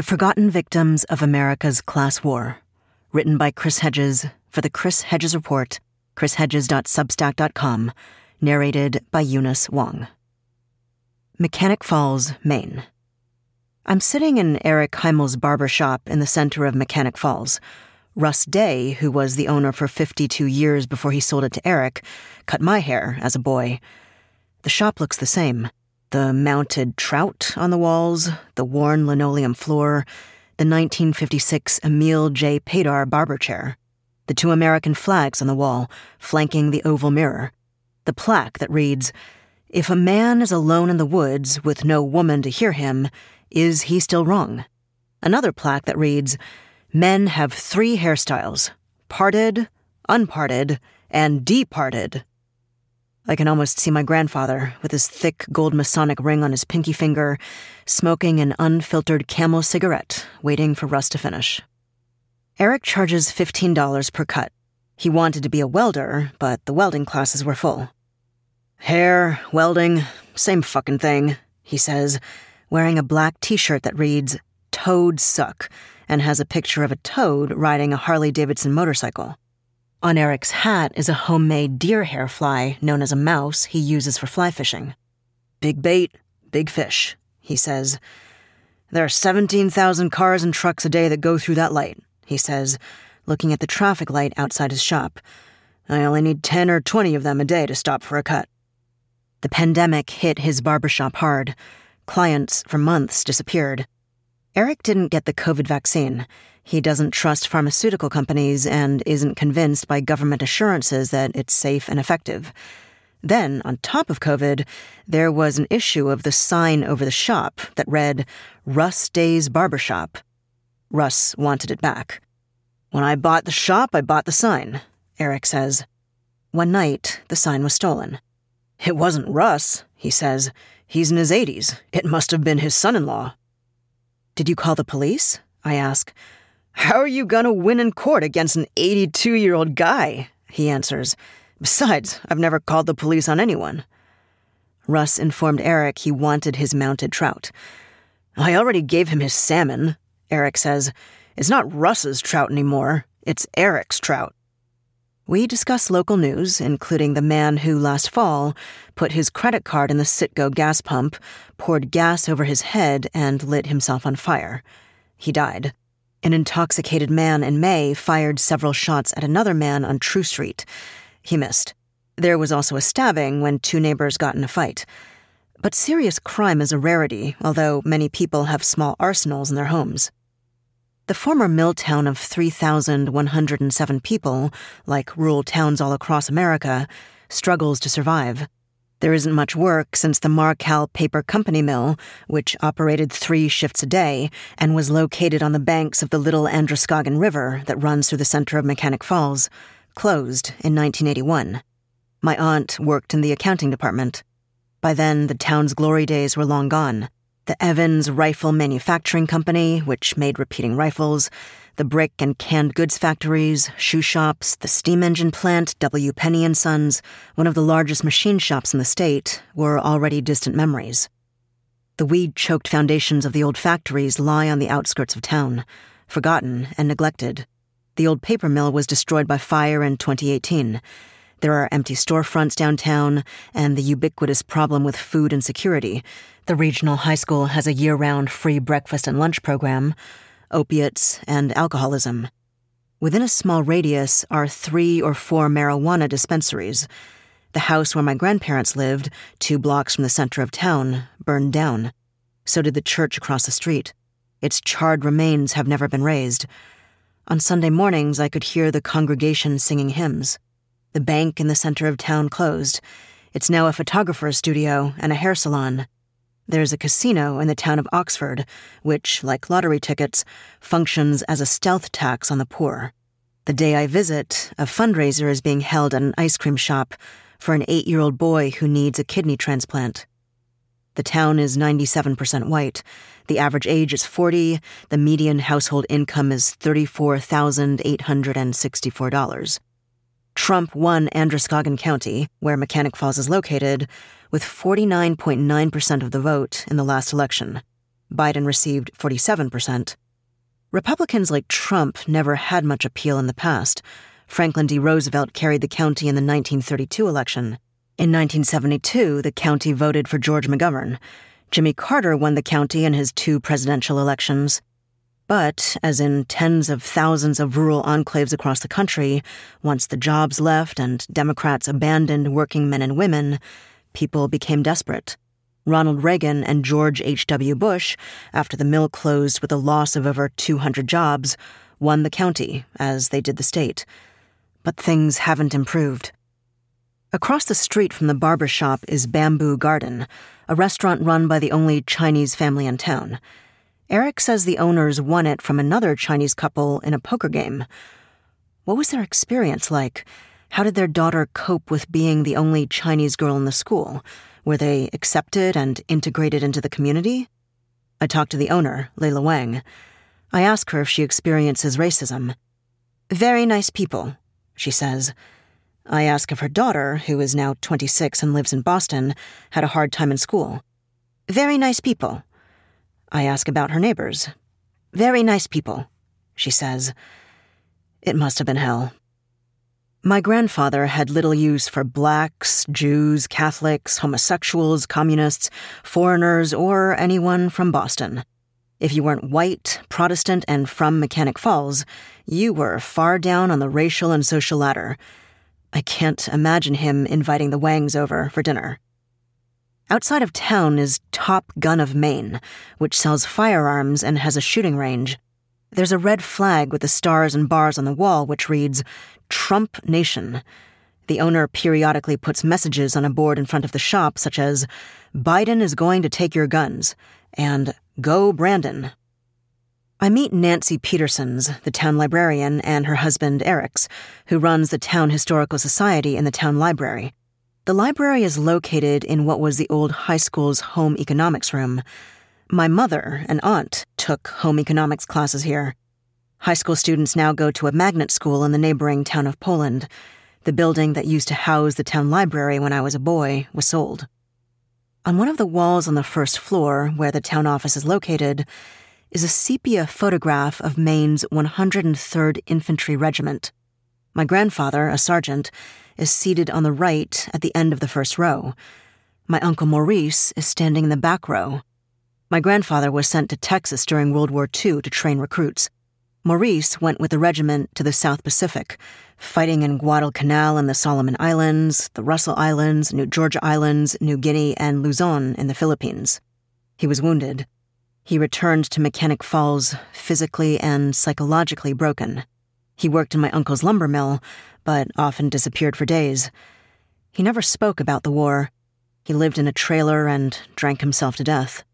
The Forgotten Victims of America's Class War, written by Chris Hedges for the Chris Hedges Report, chrishedges.substack.com, narrated by Eunice Wong. Mechanic Falls, Maine. I'm sitting in Eric Heimel's barber shop in the center of Mechanic Falls. Russ Day, who was the owner for 52 years before he sold it to Eric, cut my hair as a boy. The shop looks the same the mounted trout on the walls, the worn linoleum floor, the 1956 Emil J. Paidar barber chair, the two American flags on the wall, flanking the oval mirror, the plaque that reads, If a man is alone in the woods with no woman to hear him, is he still wrong? Another plaque that reads, Men have three hairstyles parted, unparted, and departed. I can almost see my grandfather, with his thick gold Masonic ring on his pinky finger, smoking an unfiltered camel cigarette, waiting for Russ to finish. Eric charges $15 per cut. He wanted to be a welder, but the welding classes were full. Hair, welding, same fucking thing, he says, wearing a black t shirt that reads, Toads Suck, and has a picture of a toad riding a Harley Davidson motorcycle. On Eric's hat is a homemade deer hair fly known as a mouse he uses for fly fishing. Big bait, big fish, he says. There are 17,000 cars and trucks a day that go through that light, he says, looking at the traffic light outside his shop. I only need 10 or 20 of them a day to stop for a cut. The pandemic hit his barbershop hard. Clients for months disappeared. Eric didn't get the COVID vaccine. He doesn't trust pharmaceutical companies and isn't convinced by government assurances that it's safe and effective. Then, on top of COVID, there was an issue of the sign over the shop that read, Russ Day's Barbershop. Russ wanted it back. When I bought the shop, I bought the sign, Eric says. One night, the sign was stolen. It wasn't Russ, he says. He's in his 80s. It must have been his son in law. Did you call the police? I ask. How are you gonna win in court against an 82 year old guy? He answers. Besides, I've never called the police on anyone. Russ informed Eric he wanted his mounted trout. I already gave him his salmon, Eric says. It's not Russ's trout anymore, it's Eric's trout. We discuss local news, including the man who last fall put his credit card in the Citgo gas pump, poured gas over his head, and lit himself on fire. He died. An intoxicated man in May fired several shots at another man on True Street. He missed. There was also a stabbing when two neighbors got in a fight. But serious crime is a rarity, although many people have small arsenals in their homes. The former mill town of 3,107 people, like rural towns all across America, struggles to survive. There isn't much work since the Markel Paper Company mill, which operated three shifts a day and was located on the banks of the Little Androscoggin River that runs through the center of Mechanic Falls, closed in 1981. My aunt worked in the accounting department. By then, the town's glory days were long gone the Evans Rifle Manufacturing Company, which made repeating rifles, the brick and canned goods factories, shoe shops, the steam engine plant, W. Penny and Sons, one of the largest machine shops in the state, were already distant memories. The weed choked foundations of the old factories lie on the outskirts of town, forgotten and neglected. The old paper mill was destroyed by fire in 2018. There are empty storefronts downtown and the ubiquitous problem with food insecurity, the regional high school has a year round free breakfast and lunch program, opiates, and alcoholism. Within a small radius are three or four marijuana dispensaries. The house where my grandparents lived, two blocks from the center of town, burned down. So did the church across the street. Its charred remains have never been raised. On Sunday mornings, I could hear the congregation singing hymns. The bank in the center of town closed. It's now a photographer's studio and a hair salon. There's a casino in the town of Oxford, which, like lottery tickets, functions as a stealth tax on the poor. The day I visit, a fundraiser is being held at an ice cream shop for an eight year old boy who needs a kidney transplant. The town is 97% white. The average age is 40. The median household income is $34,864. Trump won Androscoggin County, where Mechanic Falls is located, with 49.9% of the vote in the last election. Biden received 47%. Republicans like Trump never had much appeal in the past. Franklin D. Roosevelt carried the county in the 1932 election. In 1972, the county voted for George McGovern. Jimmy Carter won the county in his two presidential elections. But, as in tens of thousands of rural enclaves across the country, once the jobs left and Democrats abandoned working men and women, people became desperate. Ronald Reagan and George H.W. Bush, after the mill closed with a loss of over 200 jobs, won the county, as they did the state. But things haven't improved. Across the street from the barber shop is Bamboo Garden, a restaurant run by the only Chinese family in town. Eric says the owners won it from another Chinese couple in a poker game. What was their experience like? How did their daughter cope with being the only Chinese girl in the school? Were they accepted and integrated into the community? I talked to the owner, Leila Wang. I ask her if she experiences racism. Very nice people, she says. I ask if her daughter, who is now 26 and lives in Boston, had a hard time in school. Very nice people, I ask about her neighbors. Very nice people, she says. It must have been hell. My grandfather had little use for blacks, Jews, Catholics, homosexuals, communists, foreigners, or anyone from Boston. If you weren't white, Protestant, and from Mechanic Falls, you were far down on the racial and social ladder. I can't imagine him inviting the Wangs over for dinner. Outside of town is Top Gun of Maine, which sells firearms and has a shooting range. There's a red flag with the stars and bars on the wall which reads Trump Nation. The owner periodically puts messages on a board in front of the shop, such as Biden is going to take your guns and Go Brandon. I meet Nancy Petersons, the town librarian, and her husband, Eric's, who runs the Town Historical Society in the town library. The library is located in what was the old high school's home economics room. My mother and aunt took home economics classes here. High school students now go to a magnet school in the neighboring town of Poland. The building that used to house the town library when I was a boy was sold. On one of the walls on the first floor, where the town office is located, is a sepia photograph of Maine's 103rd Infantry Regiment. My grandfather, a sergeant, is seated on the right at the end of the first row. My uncle Maurice is standing in the back row. My grandfather was sent to Texas during World War II to train recruits. Maurice went with the regiment to the South Pacific, fighting in Guadalcanal and the Solomon Islands, the Russell Islands, New Georgia Islands, New Guinea, and Luzon in the Philippines. He was wounded. He returned to Mechanic Falls physically and psychologically broken. He worked in my uncle's lumber mill, but often disappeared for days. He never spoke about the war. He lived in a trailer and drank himself to death.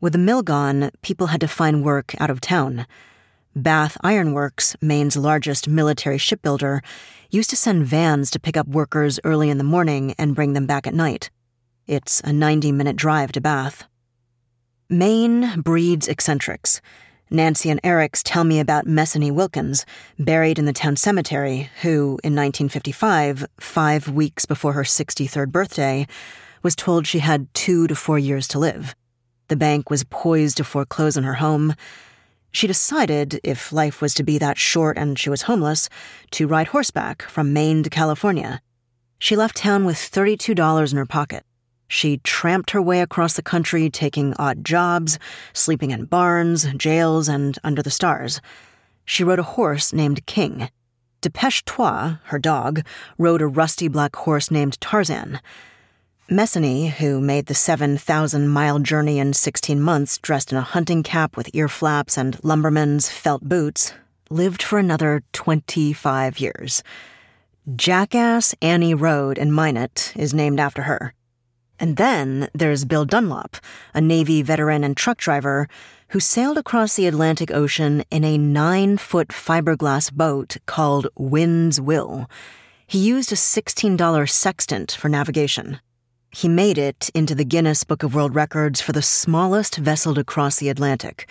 With the mill gone, people had to find work out of town. Bath Ironworks, Maine's largest military shipbuilder, used to send vans to pick up workers early in the morning and bring them back at night. It's a 90 minute drive to Bath. Maine breeds eccentrics. Nancy and Eric's tell me about Mesannie Wilkins, buried in the town cemetery, who, in 1955, five weeks before her 63rd birthday, was told she had two to four years to live. The bank was poised to foreclose on her home. She decided, if life was to be that short and she was homeless, to ride horseback from Maine to California. She left town with $32 in her pocket. She tramped her way across the country, taking odd jobs, sleeping in barns, jails, and under the stars. She rode a horse named King. Depeche Toi, her dog, rode a rusty black horse named Tarzan. Mesannie, who made the 7,000 mile journey in 16 months dressed in a hunting cap with ear flaps and lumberman's felt boots, lived for another 25 years. Jackass Annie Road in Minot is named after her. And then there's Bill Dunlop, a Navy veteran and truck driver who sailed across the Atlantic Ocean in a nine foot fiberglass boat called Wind's Will. He used a $16 sextant for navigation. He made it into the Guinness Book of World Records for the smallest vessel to cross the Atlantic.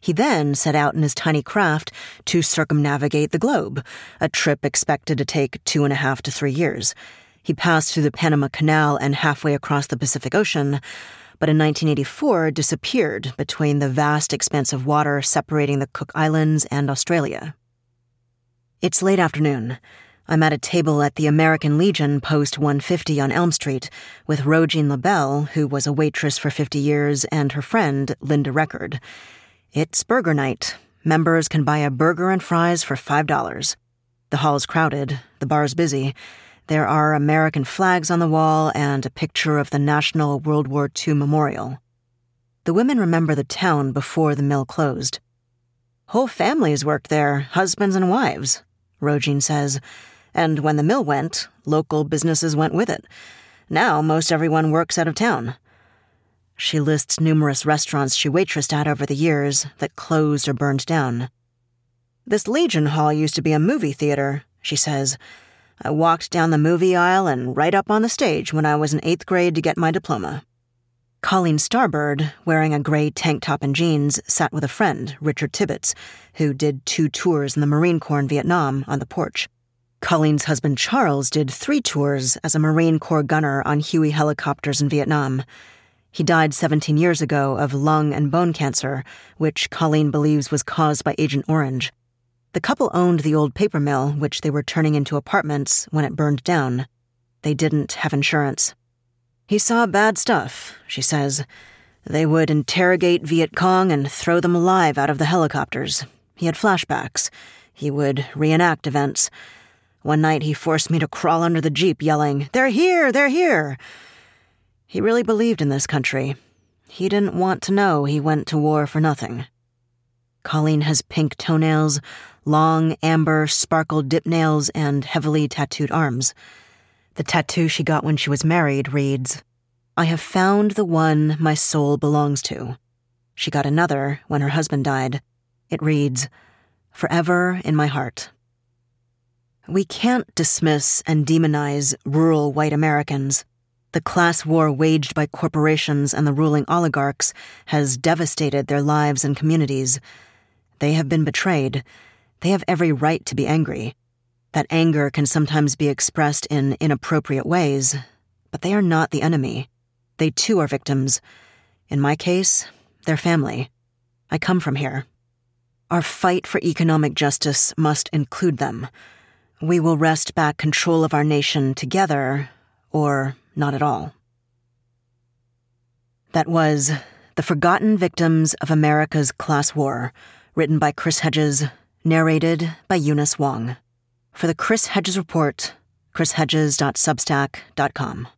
He then set out in his tiny craft to circumnavigate the globe, a trip expected to take two and a half to three years. He passed through the Panama Canal and halfway across the Pacific Ocean, but in 1984 disappeared between the vast expanse of water separating the Cook Islands and Australia. It's late afternoon. I'm at a table at the American Legion Post 150 on Elm Street with Rogine LaBelle, who was a waitress for 50 years, and her friend, Linda Record. It's burger night. Members can buy a burger and fries for $5. The hall's crowded, the bar's busy. There are American flags on the wall and a picture of the National World War II Memorial. The women remember the town before the mill closed. Whole families worked there, husbands and wives. Rogine says, and when the mill went, local businesses went with it. Now most everyone works out of town. She lists numerous restaurants she waitressed at over the years that closed or burned down. This Legion Hall used to be a movie theater, she says. I walked down the movie aisle and right up on the stage when I was in eighth grade to get my diploma. Colleen Starbird, wearing a gray tank top and jeans, sat with a friend, Richard Tibbets, who did two tours in the Marine Corps in Vietnam on the porch. Colleen's husband Charles did three tours as a Marine Corps gunner on Huey helicopters in Vietnam. He died 17 years ago of lung and bone cancer, which Colleen believes was caused by Agent Orange. The couple owned the old paper mill, which they were turning into apartments when it burned down. They didn't have insurance. He saw bad stuff, she says. They would interrogate Viet Cong and throw them alive out of the helicopters. He had flashbacks. He would reenact events. One night he forced me to crawl under the Jeep, yelling, They're here! They're here! He really believed in this country. He didn't want to know he went to war for nothing. Colleen has pink toenails, long, amber, sparkled dip nails, and heavily tattooed arms. The tattoo she got when she was married reads, I have found the one my soul belongs to. She got another when her husband died. It reads, Forever in my heart. We can't dismiss and demonize rural white Americans. The class war waged by corporations and the ruling oligarchs has devastated their lives and communities. They have been betrayed. They have every right to be angry. That anger can sometimes be expressed in inappropriate ways, but they are not the enemy. They too are victims. In my case, their family. I come from here. Our fight for economic justice must include them. We will wrest back control of our nation together, or not at all. That was The Forgotten Victims of America's Class War, written by Chris Hedges, narrated by Eunice Wong. For the Chris Hedges Report, chrishedges.substack.com.